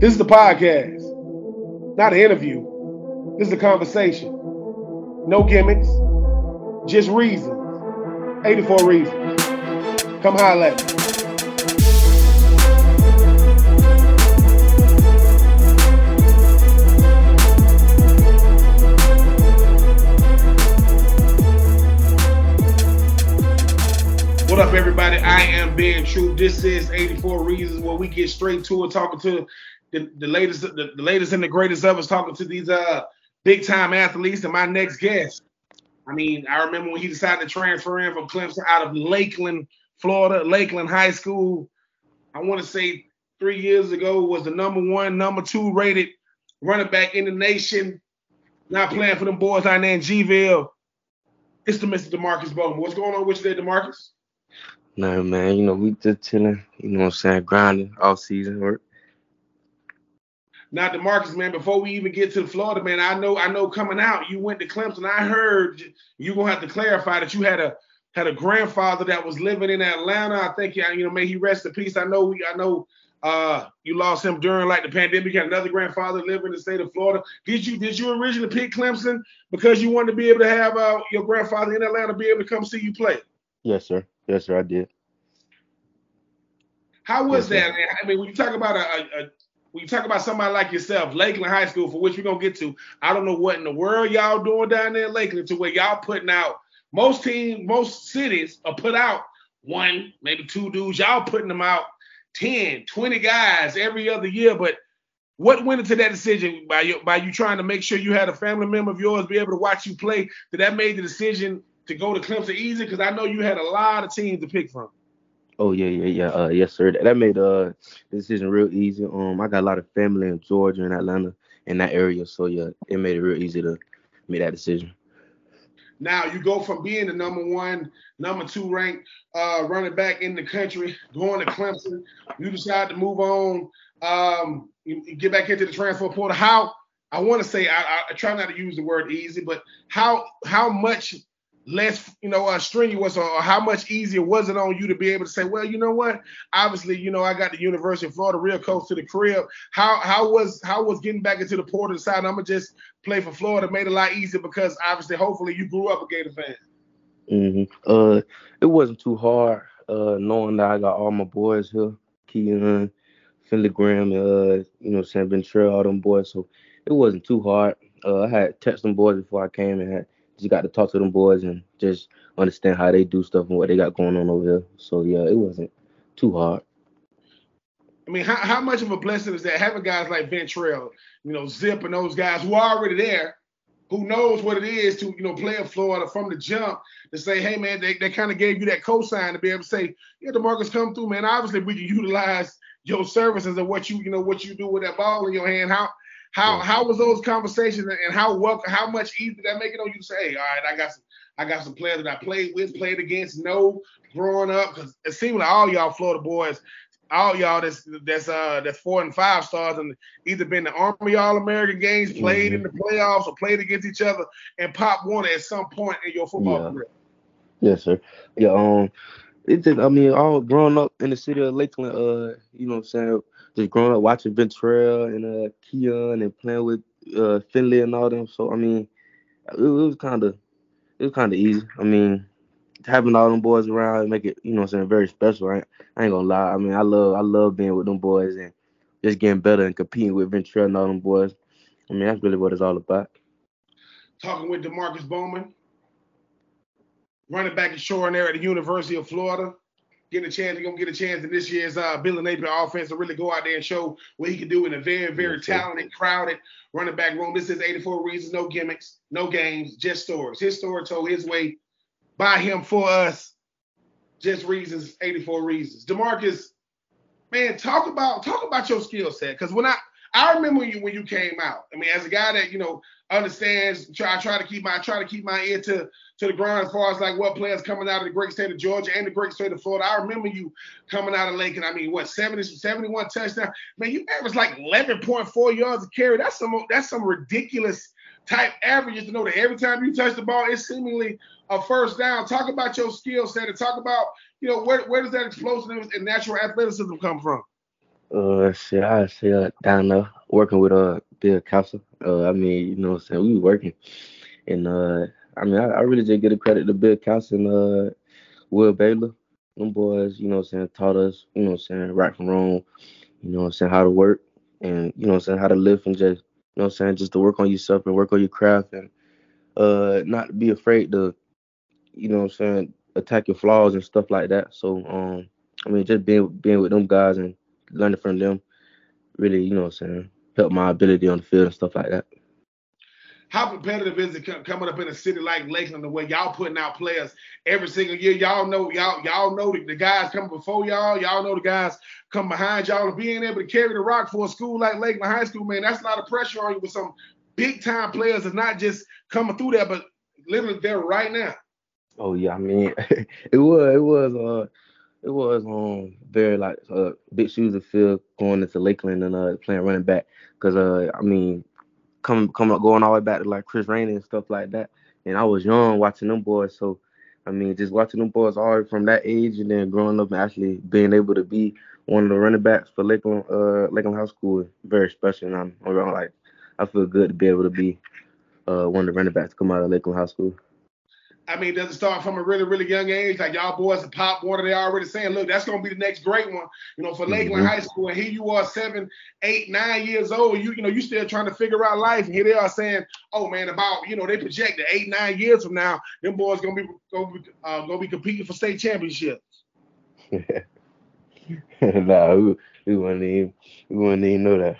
This is the podcast, not an interview. This is a conversation. No gimmicks, just reasons. 84 reasons. Come holler at me. What up, everybody? I am Ben Troupe. This is 84 Reasons where we get straight to it, talking to the, the latest, the, the latest and the greatest of us, talking to these uh big time athletes. And my next guest, I mean, I remember when he decided to transfer in from Clemson out of Lakeland, Florida, Lakeland High School. I want to say three years ago was the number one, number two rated running back in the nation. Not playing for them boys out in Gville. It's the Mr. Demarkcus Bowman. What's going on with you there, Demarkcus? No man, you know, we just chilling, you know what I'm saying, grinding all season work. Now, Demarkcus, man, before we even get to Florida, man, I know, I know, coming out, you went to Clemson. I heard you gonna have to clarify that you had a had a grandfather that was living in Atlanta. I think, you know, may he rest in peace. I know, we, I know, uh, you lost him during like the pandemic. You had another grandfather living in the state of Florida. Did you did you originally pick Clemson because you wanted to be able to have uh, your grandfather in Atlanta be able to come see you play? Yes, sir. Yes, sir. I did. How was yes, that? Man? I mean, when you talk about a, a, a, when you talk about somebody like yourself, Lakeland High School, for which we're gonna get to, I don't know what in the world y'all doing down there in Lakeland to where y'all putting out most teams, most cities are put out one, maybe two dudes. Y'all putting them out 10, 20 guys every other year. But what went into that decision by you by you trying to make sure you had a family member of yours be able to watch you play? Did that made the decision to go to Clemson easy? Because I know you had a lot of teams to pick from. Oh yeah, yeah, yeah. Uh, yes, sir. That made uh decision real easy. Um, I got a lot of family in Georgia and Atlanta in that area, so yeah, it made it real easy to make that decision. Now you go from being the number one, number two ranked uh, running back in the country, going to Clemson. You decide to move on, um, you get back into the transfer portal. How I want to say I, I, try not to use the word easy, but how how much less, you know, uh, strenuous or, or, how much easier was it on you to be able to say, well, you know what? Obviously, you know, I got the University of Florida real close to the crib. How how was how was getting back into the port of the side? I'm gonna just play for Florida made a lot easier because obviously, hopefully, you grew up a Gator fan. Mm-hmm. Uh, it wasn't too hard. Uh, knowing that I got all my boys here, Keon, Finley Graham, uh, you know, Sam Ventrell, all them boys. So it wasn't too hard. Uh, I had texted them boys before I came and had just got to talk to them boys and just understand how they do stuff and what they got going on over here. So yeah, it wasn't too hard. I mean, how, how much of a blessing is that having guys like Ventrell, you know, Zip and those guys who are already there, who knows what it is to, you know, play in Florida from the jump to say, hey man, they, they kind of gave you that cosign to be able to say, yeah, the Demarkcus come through, man. Obviously we can utilize your services and what you, you know, what you do with that ball in your hand. How how how was those conversations and how welcome how much easier did that make it on you to say, hey, all right, I got some I got some players that I played with, played against, know growing up, because it seemed like all y'all Florida boys, all y'all that's that's uh that's four and five stars and either been the Army All American games, played mm-hmm. in the playoffs, or played against each other, and pop one at some point in your football yeah. career. Yes, sir. Yeah, um, it just I mean, all growing up in the city of Lakeland, uh, you know what I'm saying just growing up watching Ventrell and uh Keon and playing with uh Finley and all them. So I mean, it, it was kind of it was kind of easy. I mean, having all them boys around make it you know I'm saying very special. Right? I ain't gonna lie. I mean, I love I love being with them boys and just getting better and competing with Ventrell and all them boys. I mean, that's really what it's all about. Talking with Demarkcus Bowman, running back extraordinary at the University of Florida getting a chance, he's gonna get a chance in this year's uh, Billy Napier offense to really go out there and show what he can do in a very, very talented, crowded running back room. This is 84 reasons, no gimmicks, no games, just stories. His story told his way by him for us. Just reasons, 84 reasons. Demarkcus, man, talk about talk about your skill set. Cause when I I remember you when you came out. I mean, as a guy that you know understands, try try to keep my try to keep my ear to to the ground as far as like what players coming out of the great state of Georgia and the great state of Florida. I remember you coming out of Lincoln. I mean, what 70, 71 touchdown. Man, you averaged like 11.4 yards a carry. That's some that's some ridiculous type averages to know that every time you touch the ball, it's seemingly a first down. Talk about your skill set and talk about, you know, where, where does that explosiveness and natural athleticism come from? Uh, shit, I say uh, down there working with uh Bill Castle. Uh, I mean, you know, what I'm saying we was working, and uh, I mean, I, I really just get a credit to Bill Castle and uh Will Baylor. Them boys, you know, what I'm saying taught us, you know, what I'm saying right from wrong, you know, what I'm saying how to work and you know, what I'm saying how to live and just, you know, what I'm saying just to work on yourself and work on your craft and uh not be afraid to, you know, what I'm saying attack your flaws and stuff like that. So um, I mean, just being being with them guys and learning from them really, you know what I'm saying, help my ability on the field and stuff like that. How competitive is it coming up in a city like Lakeland the way y'all putting out players every single year? Y'all know y'all y'all know the, the guys coming before y'all. Y'all know the guys come behind y'all. And being able to carry the rock for a school like Lakeland High School, man, that's a lot of pressure on you with some big time players that's not just coming through there, but literally there right now. Oh yeah, I mean, it was it was uh it was um very like uh big shoes to fill going into Lakeland and uh playing running back. Because uh I mean coming coming up going all the way back to like Chris Rainey and stuff like that. And I was young watching them boys. So I mean just watching them boys all from that age and then growing up and actually being able to be one of the running backs for Lakeland uh Lakeland High School very special. And I'm, I'm like I feel good to be able to be uh one of the running backs to come out of Lakeland High School. I mean, does it start from a really, really young age? Like y'all boys at Pop Warner, they already saying, look, that's gonna be the next great one, you know, for Lakeland mm-hmm. High School. And here you are, seven, eight, nine years old. You, you know, you still trying to figure out life. And here they are saying, oh man, about you know, they project that eight, nine years from now, them boys gonna be gonna be, uh, gonna be competing for state championships. nah, we, we wouldn't even we wouldn't even know that.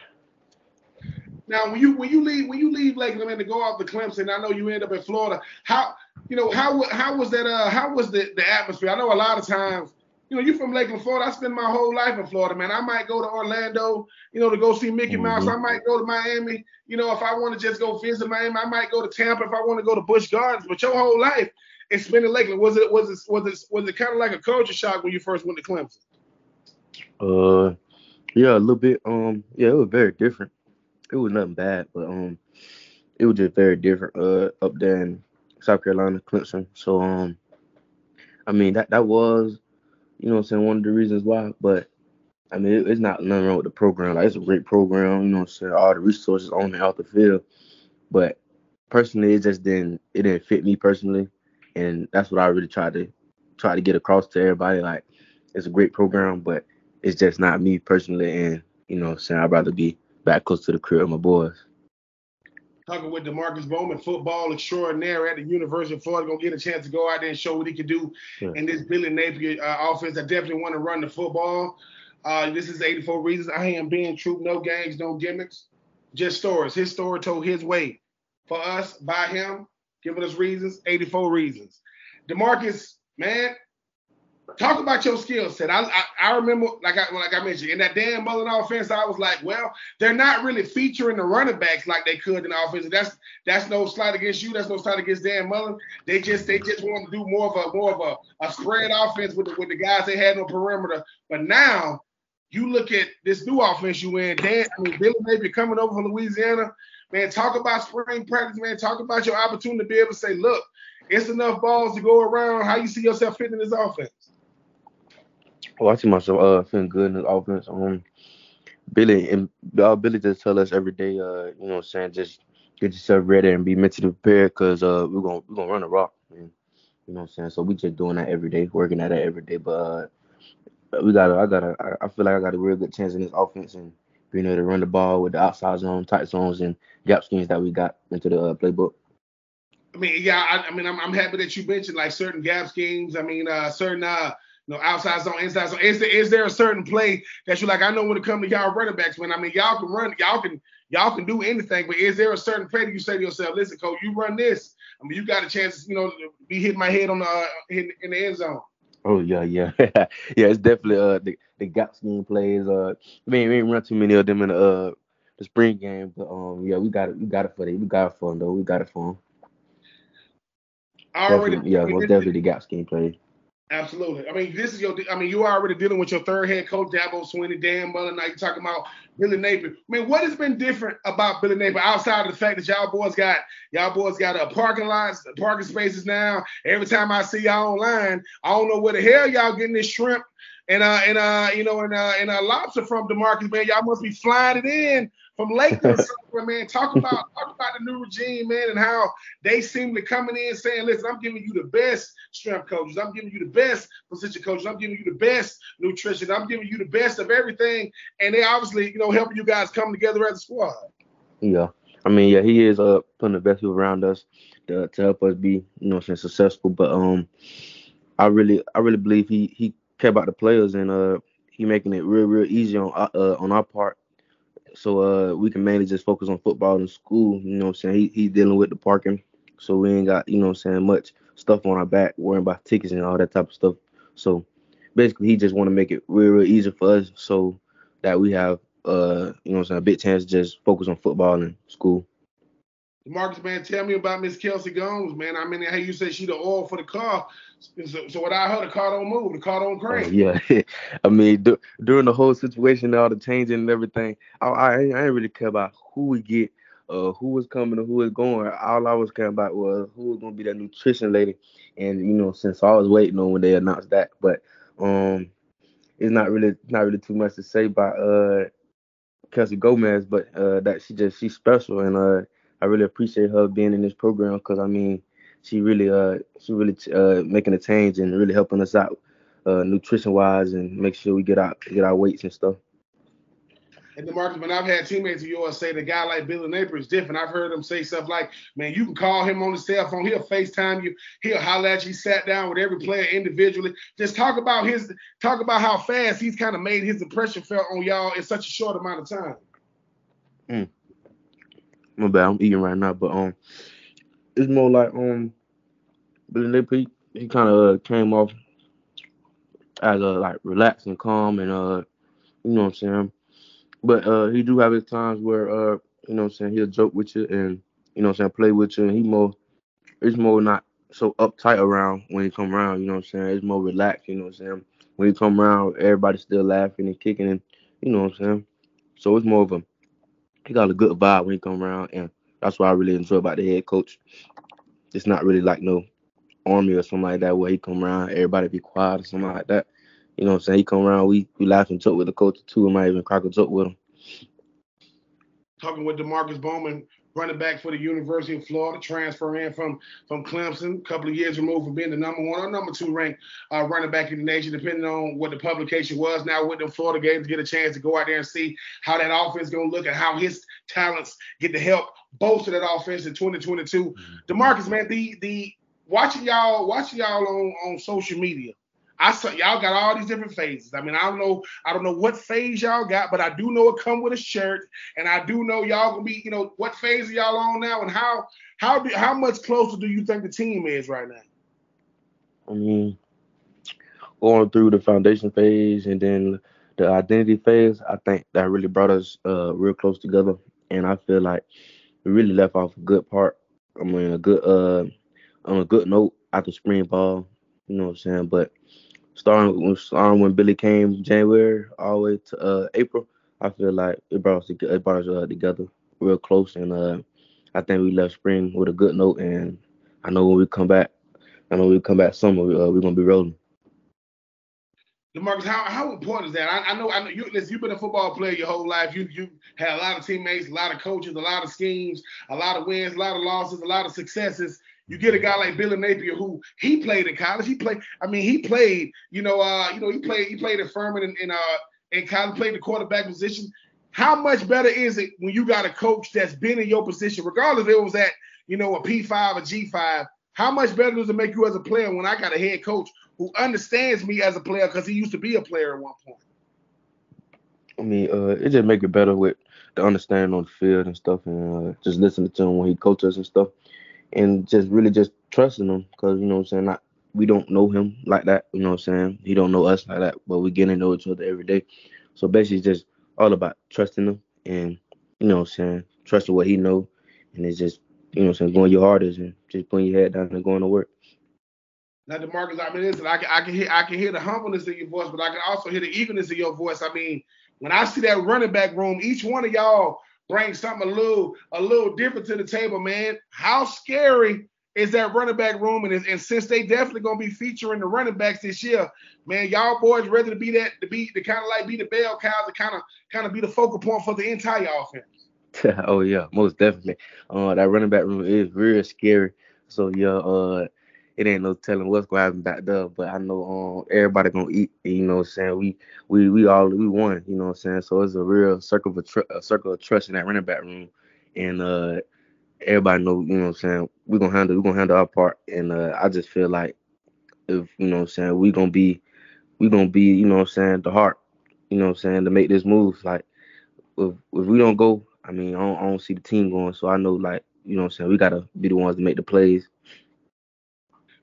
Now, when you when you leave when you leave Lakeland and to go off to Clemson, I know you end up in Florida. How you know how how was that? Uh, how was the the atmosphere? I know a lot of times. You know, you from Lakeland, Florida. I spend my whole life in Florida, man. I might go to Orlando, you know, to go see Mickey Mouse. Mm-hmm. I might go to Miami. You know, if I want to just go visit Miami, I might go to Tampa. If I want to go to Busch Gardens, but your whole life is spent in Lakeland. Was it was it was it was it kind of like a culture shock when you first went to Clemson? Uh, yeah, a little bit. Um, yeah, it was very different it was nothing bad, but um, it was just very different uh up there in South Carolina, Clemson. So um, I mean that that was, you know, I'm saying one of the reasons why. But I mean, it, it's not nothing wrong with the program. Like it's a great program. You know, I'm saying all the resources on and off the field. But personally, it just didn't it didn't fit me personally, and that's what I really tried to try to get across to everybody. Like it's a great program, but it's just not me personally. And you know, I'm saying I'd rather be back close to the crib of my boys. Talking with Demarkcus Bowman, football extraordinaire at the University of Florida. Gonna get a chance to go out there and show what he can do yeah. in this Billy Napier uh, offense. I definitely want to run the football. Uh, this is 84 Reasons. I am Ben Troupe. No games, no gimmicks. Just stories. His story told his way. For us, by him, giving us reasons, 84 reasons. Demarkcus, man, talk about your skill set. I, I, I remember like I like I mentioned in that Dan Mullen offense, I was like, well, they're not really featuring the running backs like they could in the offense. That's that's no slight against you. That's no slight against Dan Mullen. They just they just want to do more of a more of a, a spread offense with the, with the guys they had on perimeter. But now you look at this new offense you in. Dan, I mean Billy maybe coming over from Louisiana. Man, talk about spring practice, man. Talk about your opportunity to be able to say, look, it's enough balls to go around. How you see yourself fitting in this offense? Oh, I see myself uh feeling good in the offense. Um, Billy and uh, Billy just tell us every day, uh, you know, what I'm saying just get yourself ready and be mentally prepared, cause uh we're gonna we're gonna run the rock. And, you know what I'm saying? So we just doing that every day, working at it every day. But uh, we got I got a I feel like I got a real good chance in this offense and being able to run the ball with the outside zone, tight zones, and gap schemes that we got into the uh, playbook. I mean, yeah, I, I mean, I'm, I'm happy that you mentioned like certain gap schemes. I mean, uh, certain uh, you know, outside zone, inside zone. Is there, is there a certain play that you like? I know when it comes to y'all running backs, when I mean y'all can run, y'all can y'all can do anything, but is there a certain play that you say to yourself, listen, coach, you run this. I mean, you got a chance, you know, be hitting my head on the uh, in, in the end zone. Oh yeah, yeah, yeah. It's definitely uh the, the gap scheme plays. Uh, I mean, we ain't run too many of them in the uh the spring game, but um yeah, we got it. We got it for them. We got it for them though. We got it for them. Already, yeah, most definitely the gap scheme plays. Absolutely. I mean, this is your. I mean, you are already dealing with your third head coach, Dabo Swinney, Dan Mullen. Now you're talking about Billy Napier. I mean, what has been different about Billy Napier outside of the fact that y'all boys got y'all boys got a parking lots, parking spaces now. Every time I see y'all online, I don't know where the hell y'all getting this shrimp and uh and uh you know and uh and uh lobster from Demarkcus, man. Y'all must be flying it in from Lakeland, man. Talk about talk about the new regime, man, and how they seem to coming in saying, listen, I'm giving you the best strength coaches, I'm giving you the best position coaches, I'm giving you the best nutrition, I'm giving you the best of everything, and they obviously you know helping you guys come together as a squad. Yeah. I mean, yeah, he is uh putting the best people around us to, to help us be, you know, successful. But um, I really, I really believe he he care about the players and uh he making it real, real easy on uh, uh on our part. So uh we can mainly just focus on football and school. You know what I'm saying? He he dealing with the parking, so we ain't got you know what I'm saying much stuff on our back, worrying about tickets and all that type of stuff. So basically, he just want to make it real, real easy for us, so that we have uh, you know, I'm saying a big chance to just focus on football and school. Marcus, man, tell me about Miss Kelsey Gomes, man. I mean, how you said she the oil for the car. So, so I heard, the car don't move, the car don't crank. Oh, yeah, I mean, d- during the whole situation, all the changing and everything, I, I, I didn't really care about who we get, uh, who was coming or who was going. All I was caring about was who was gonna be that nutrition lady. And you know, since I was waiting on when they announced that, but um, it's not really not really too much to say about uh Kelsey Gomes, but uh, that she just she's special, and uh, I really appreciate her being in this program because I mean she really uh she really uh making a change and really helping us out uh nutrition wise and make sure we get out get our weights and stuff. And the market, when I've had teammates of yours say the guy like Billy Napier is different. I've heard them say stuff like, man, you can call him on the cell phone, he'll FaceTime you, he'll holler at you, he sat down with every player individually. Just talk about his talk about how fast he's kind of made his impression felt on y'all in such a short amount of time. Mm. My bad, I'm eating right now, but um it's more like um Billy Napier, he, he kind of uh, came off as a like relaxed and calm and uh you know what I'm saying but uh, he do have his times where uh, you know what I'm saying, he'll joke with you and you know what I'm saying, play with you and he more it's more not so uptight around when he come around, you know what I'm saying? It's more relaxed, you know what I'm saying? When he come around, everybody's still laughing and kicking and you know what I'm saying? So it's more of a he got a good vibe when he come around and that's what I really enjoy about the head coach. It's not really like no army or something like that where he come around, everybody be quiet or something like that. You know what I'm saying? He come around, we we laugh and talk with the coach too, and might even crack a joke with him. Talking with Demarkcus Bowman, running back for the University of Florida, transfer in from from Clemson, a couple of years removed from being the number one or number two ranked uh, running back in the nation, depending on what the publication was. Now with the Florida Gators, get a chance to go out there and see how that offense is going to look and how his talents get to help bolster that offense in 2022. Mm-hmm. Demarkcus, man, the the watching y'all watching y'all on on social media I saw y'all got all these different phases. I mean, I don't know, I don't know what phase y'all got, but I do know it come with a shirt, and I do know y'all gonna be, you know, what phase are y'all on now, and how how do, how much closer do you think the team is right now? I mean, going through the foundation phase and then the identity phase, I think that really brought us uh, real close together, and I feel like we really left off a good part. I mean, a good uh on a good note after spring ball, you know what I'm saying, but starting when starting when Billy came January all the way to uh, April, I feel like it brought us it brought us uh, together real close, and uh, I think we left spring with a good note. And I know when we come back, I know when we come back summer, uh, we're gonna be rolling. Demarkcus, how, how important is that? I, I know I know you listen, you've been a football player your whole life. You you had a lot of teammates, a lot of coaches, a lot of schemes, a lot of wins, a lot of losses, a lot of successes. You get a guy like Billy Napier who he played in college. He played. I mean, he played. You know, uh, you know, he played. He played at Furman and in, uh in college. Played the quarterback position. How much better is it when you got a coach that's been in your position, regardless if it was at you know a P5 or G5? How much better does it make you as a player when I got a head coach who understands me as a player because he used to be a player at one point? I mean, uh, it just make it better with the understanding on the field and stuff, and uh, just listening to him when he coaches and stuff and just really just trusting him because you know what I'm saying not we don't know him like that you know what I'm saying he don't know us like that but we get to know each other every day so basically it's just all about trusting him and you know what I'm saying trusting what he know and it's just you know what I'm saying going your hardest and just putting your head down and going to work. Now, Demarkcus, I mean, listen, I can, I can hear I can hear the humbleness in your voice, but I can also hear the eagerness in your voice. I mean, when I see that running back room, each one of y'all bring something a little a little different to the table, man. How scary is that running back room, and, and since they definitely gonna be featuring the running backs this year, man, y'all boys ready to be that to be to kind of like be the bell cows to kind of kind of be the focal point for the entire offense. oh yeah, most definitely. Uh, that running back room is real scary. So yeah, uh, it ain't no telling what's gonna happen back there. But I know um everybody gonna eat. You know what I'm saying? We we we all we won. You know what I'm saying? So it's a real circle of tr- a circle of trust in that running back room, and uh everybody know. You know what I'm saying? We gonna handle we gonna handle our part, and uh I just feel like if you know what I'm saying we gonna be we gonna be you know what I'm saying the heart. You know what I'm saying to make this move. Like if if we don't go, I mean I don't, I don't see the team going. So I know like you know what I'm saying we gotta be the ones to make the plays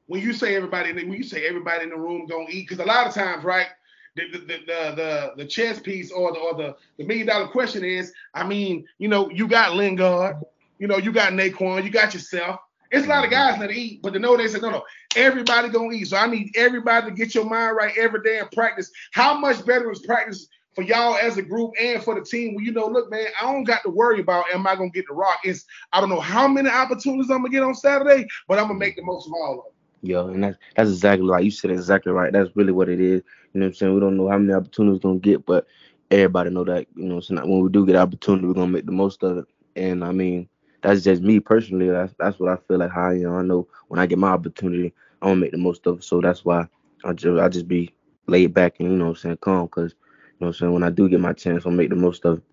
when you say everybody, when you say everybody in the room gonna eat, because a lot of times, right, the the the the, the chess piece or the or the, the million dollar question is, I mean, you know, you got Lingard, you know, you got Naquan, you got yourself. It's a lot of mm-hmm. guys that eat, but to know they said no, no, everybody gonna eat. So I need everybody to get your mind right every day and practice. How much better is practice for y'all as a group and for the team? Well, you know, look, man, I don't got to worry about am I gonna get the rock. It's I don't know how many opportunities I'm gonna get on Saturday, but I'm gonna make the most of all of them. Yo, and that's that's exactly like you said exactly right. That's really what it is. You know what I'm saying? We don't know how many opportunities we're gonna get, but everybody know that, you know, so when we do get opportunity, we're gonna make the most of it. And I mean, that's just me personally. That's that's what I feel like how I am. I know when I get my opportunity, I'm gonna make the most of it. So that's why I just I just be laid back and you know what I'm saying, calm, cause you know what I'm saying, when I do get my chance, I'll make the most of it.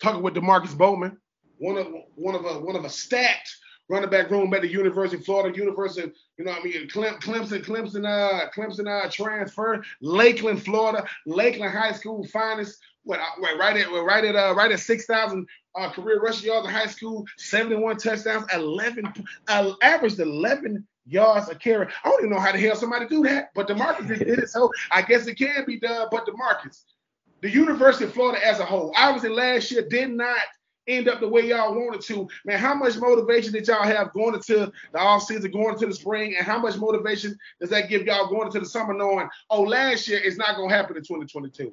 Talking with Demarkcus Bowman, one of one of a one of a stacked running back room at the University of Florida, University, you know what I mean? Clemson, Clemson, uh, Clemson uh, transfer, Lakeland, Florida, Lakeland High School finest. What, uh, right at right at uh, right at six thousand uh, career rushing yards in high school, 71 touchdowns, 11 uh, averaged 11 yards a carry. I don't even know how the hell somebody do that, but Demarkcus did it, so I guess it can be done. But Demarkcus, the University of Florida as a whole, obviously last year did not end up the way y'all wanted to. Man, how much motivation did y'all have going into the off season, going into the spring, and how much motivation does that give y'all going into the summer, knowing oh last year it's not gonna happen in 2022?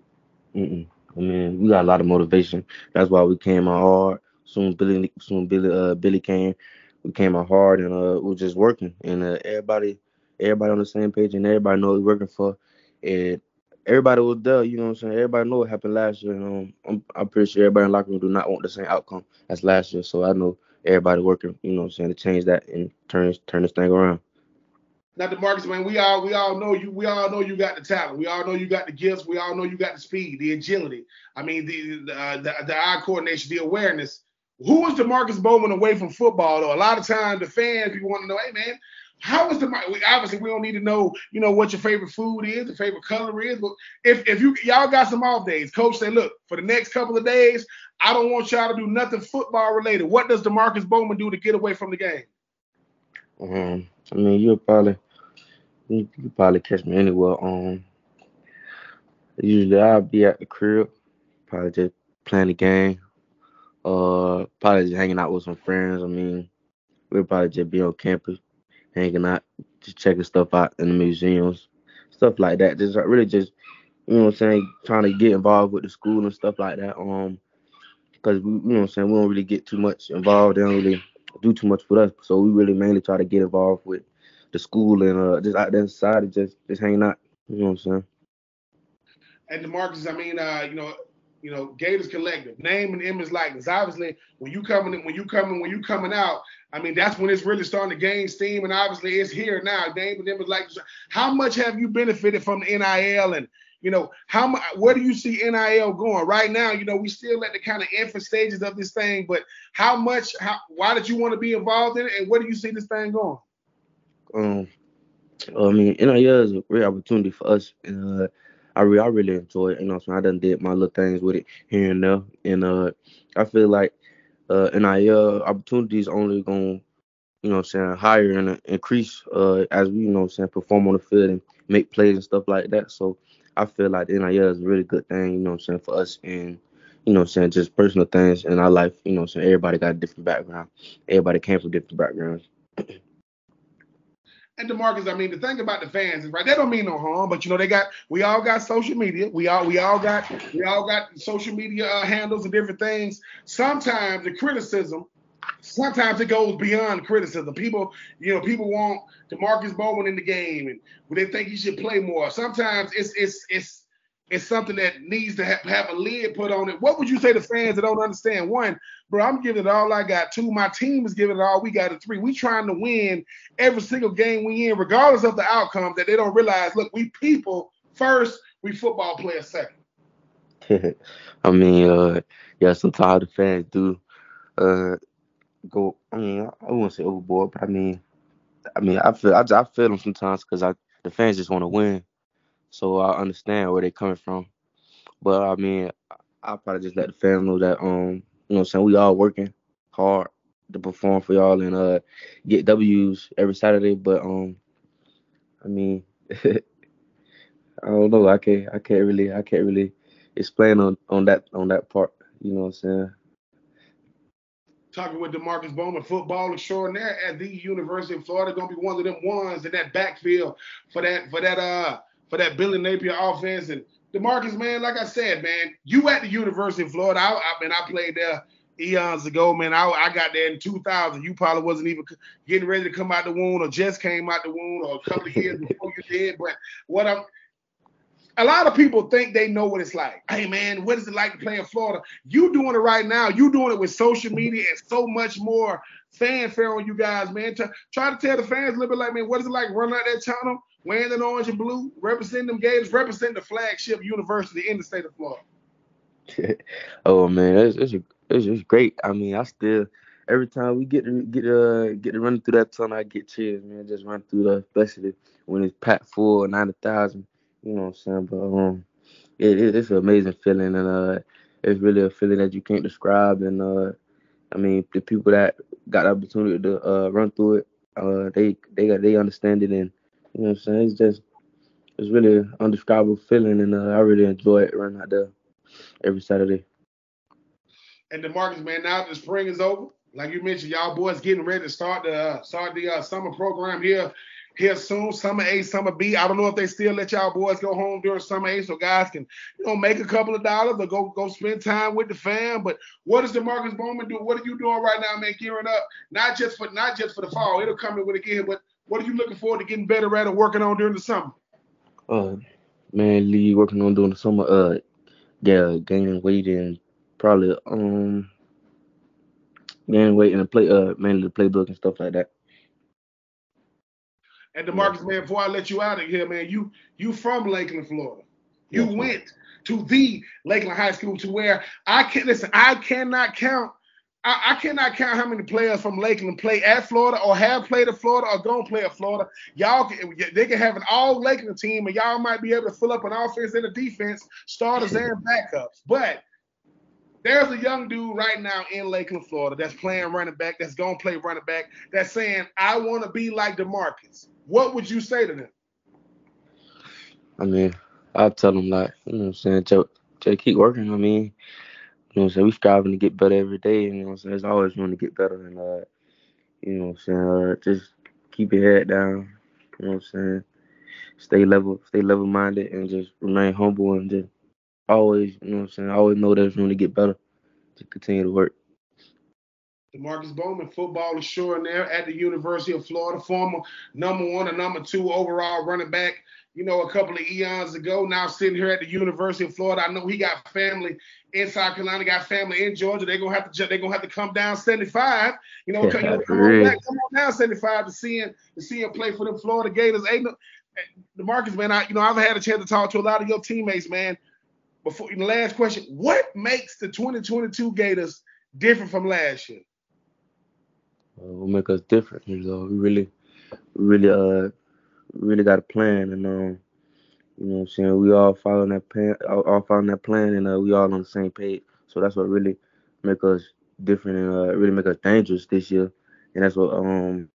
Mm-mm. I mean, we got a lot of motivation. That's why we came out hard. Soon Billy, soon Billy, uh, Billy came. We came out hard and uh, we are just working, and uh, everybody, everybody on the same page, and everybody knows we're working for. And everybody was there, you know what I'm saying? Everybody know what happened last year. And, I'm, I'm pretty sure everybody in locker room do not want the same outcome as last year. So I know everybody working, you know what I'm saying, to change that and turn turn this thing around. Now, Demarkcus, man, we all we all know you. We all know you got the talent. We all know you got the gifts. We all know you got the speed, the agility. I mean, the the, uh, the, the eye coordination, the awareness. Who is Demarkcus Bowman away from football? Though a lot of times the fans people want to know, hey man, how is the obviously we don't need to know, you know, what your favorite food is, the favorite color is, but if if you y'all got some off days, coach say, look, for the next couple of days, I don't want y'all to do nothing football related. What does Demarkcus Bowman do to get away from the game? Um, I mean, you'll probably you probably catch me anywhere. Um, usually I'll be at the crib, probably just playing the game. Uh, probably just hanging out with some friends. I mean, we'll probably just be on campus hanging out, just checking stuff out in the museums, stuff like that. Just really just, you know what I'm saying, trying to get involved with the school and stuff like that. Um, because we, you know what I'm saying, we don't really get too much involved. They don't really do too much with us. So we really mainly try to get involved with the school and uh just out there inside just just hanging out. You know what I'm saying? And Demarkcus, I mean, uh, you know, you know, Gators Collective, name and image likeness. Obviously, when you coming in, when you coming, when you coming out, I mean, that's when it's really starting to gain steam, and obviously it's here now. Name and image likeness. How much have you benefited from the NIL, and you know, how much? Where do you see NIL going right now? You know, we still at the kind of infant stages of this thing, but how much? How? Why did you want to be involved in it, and where do you see this thing going? Um, I mean, NIL is a great opportunity for us, uh, I really, I really enjoy it. You know, so I done did my little things with it here and there, and uh, I feel like uh, NIL opportunities only gonna, you know, I'm saying higher and increase uh as we, you know, I'm saying perform on the field and make plays and stuff like that. So I feel like NIL is a really good thing, you know, I'm saying for us and you know, I'm saying just personal things in our life. You know, I'm saying everybody got a different background. Everybody came from different backgrounds. And Demarkcus, I mean, the thing about the fans is right, they don't mean no harm, but you know, they got we all got social media. We all we all got we all got social media uh, handles and different things. Sometimes the criticism sometimes it goes beyond criticism. People, you know, people want Demarkcus Bowman in the game and they think he should play more. Sometimes it's it's it's it's something that needs to have, have a lid put on it. What would you say to fans that don't understand? One, bro, I'm giving it all I got. Two, my team is giving it all we got. It three, we trying to win every single game we in, regardless of the outcome. That they don't realize. Look, we people first, we football players second. I mean, uh, yeah, sometimes the fans do uh, go. I mean, I wouldn't say overboard, but I mean, I mean, I feel I, I feel them sometimes because I the fans just want to win, so I understand where they're coming from. But I mean, I'll probably just let the fans know that um, you know, what I'm saying we all working hard to perform for y'all and uh get W's every Saturday. But um, I mean, I don't know. I can't. I can't really. I can't really explain on on that on that part. You know what I'm saying? Talking with Demarkcus Bowman, football extraordinaire at the University of Florida, gonna be one of them ones in that backfield for that for that uh for that Billy Napier offense. And Demarkcus, man, like I said, man, you at the University of Florida. I, I mean, I played there eons ago, man. I, I got there in 2000. You probably wasn't even getting ready to come out the wound, or just came out the wound, or a couple of years before you did. But what I'm a lot of people think they know what it's like. Hey man, what is it like to play in Florida? You doing it right now. You doing it with social media and so much more fanfare on you guys, man. To, try to tell the fans a little bit like, man, what is it like running out that tunnel, wearing the orange and blue, representing them Gators, representing the flagship university in the state of Florida? oh man, it's it's, it's great. I mean, I still every time we get to get uh get to run through that tunnel, I get chills, man. Just run through the especially when it's packed full, ninety thousand you know what I'm saying? But um, it, it, it's an amazing feeling, and uh, it's really a feeling that you can't describe. And uh, I mean, the people that got the opportunity to uh, run through it, uh, they they got they understand it, and you know what I'm saying? It's just it's really an undescribable feeling, and uh, I really enjoy it running out there every Saturday. And the Demarkcus, man, now the spring is over, like you mentioned, y'all boys getting ready to start the uh, start the uh, summer program here here soon. Summer A, summer B. I don't know if they still let y'all boys go home during summer A so guys can, you know, make a couple of dollars or go go spend time with the fam. But what does Demarkcus Bowman do? What are you doing right now, man? Gearing up, not just for not just for the fall. It'll come in when it get but what are you looking forward to getting better at or working on during the summer? Uh, man, Lee working on during the summer. Uh, yeah, gaining weight and probably um gaining weight and play uh mainly the playbook and stuff like that. And Demarkcus, man, before I let you out of here, man, you you from Lakeland, Florida. You yes, went to the Lakeland High School to where I can listen. I cannot count. I, I, cannot count how many players from Lakeland play at Florida or have played at Florida or don't play at Florida. Y'all, can, they can have an all Lakeland team, and y'all might be able to fill up an offense and a defense, starters and backups. But there's a young dude right now in Lakeland, Florida, that's playing running back, that's gonna play running back, that's saying, "I want to be like Demarkcus." what would you say to them? I mean, I'll tell them like, you know what I'm saying, Joe, Joe keep working. I mean, you know what I'm saying, we striving to get better every day, you know what I'm saying, there's always room to get better and uh, you know what I'm saying, uh, just keep your head down, you know what I'm saying, stay level, stay level minded and just remain humble and just always, you know what I'm saying, always know there's room to get better, to continue to work. Demarkcus Bowman, football extraordinaire at the University of Florida, former number one and number two overall running back, you know, a couple of eons ago. Now sitting here at the University of Florida. I know he got family in South Carolina, got family in Georgia. They're gonna have to they're gonna have to come down 75. You know, come, on back, come on down 75 to see him to see him play for the Florida Gators. Hey, Demarkcus, man, I you know I've had a chance to talk to a lot of your teammates, man. Before the last question, what makes the 2022 Gators different from last year? uh, will make us different. You know, we really, really, uh, really got a plan, and um, you know, what I'm saying we all following that plan, all, following that plan, and uh, we all on the same page. So that's what really make us different and uh, really make us dangerous this year, and that's what um,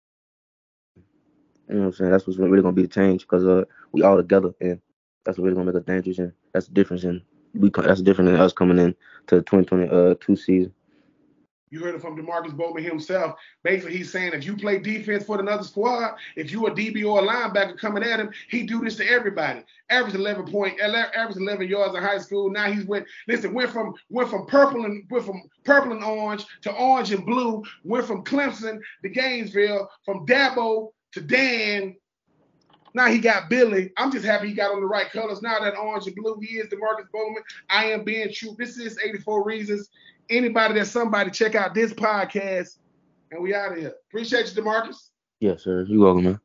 you know, what I'm saying that's what's really gonna be the change because uh, we all together, and that's what really gonna make us dangerous, and that's the difference. And we that's different than us coming in to the 2022 uh, season. You heard it from Demarkcus Bowman himself. Basically, he's saying if you play defense for another squad, if you a DB or a linebacker coming at him, he do this to everybody. Average 11 point, average 11 yards in high school. Now he's went. Listen, went from went from purple and went from purple and orange to orange and blue. Went from Clemson to Gainesville, from Dabo to Dan. Now he got Billy. I'm just happy he got on the right colors. Now that orange and blue, he is Demarkcus Bowman. I am Ben Troupe. This is 84 Reasons anybody that's somebody, check out this podcast. And we out of here. Appreciate you, Demarkcus. Yes, sir. You're welcome, man.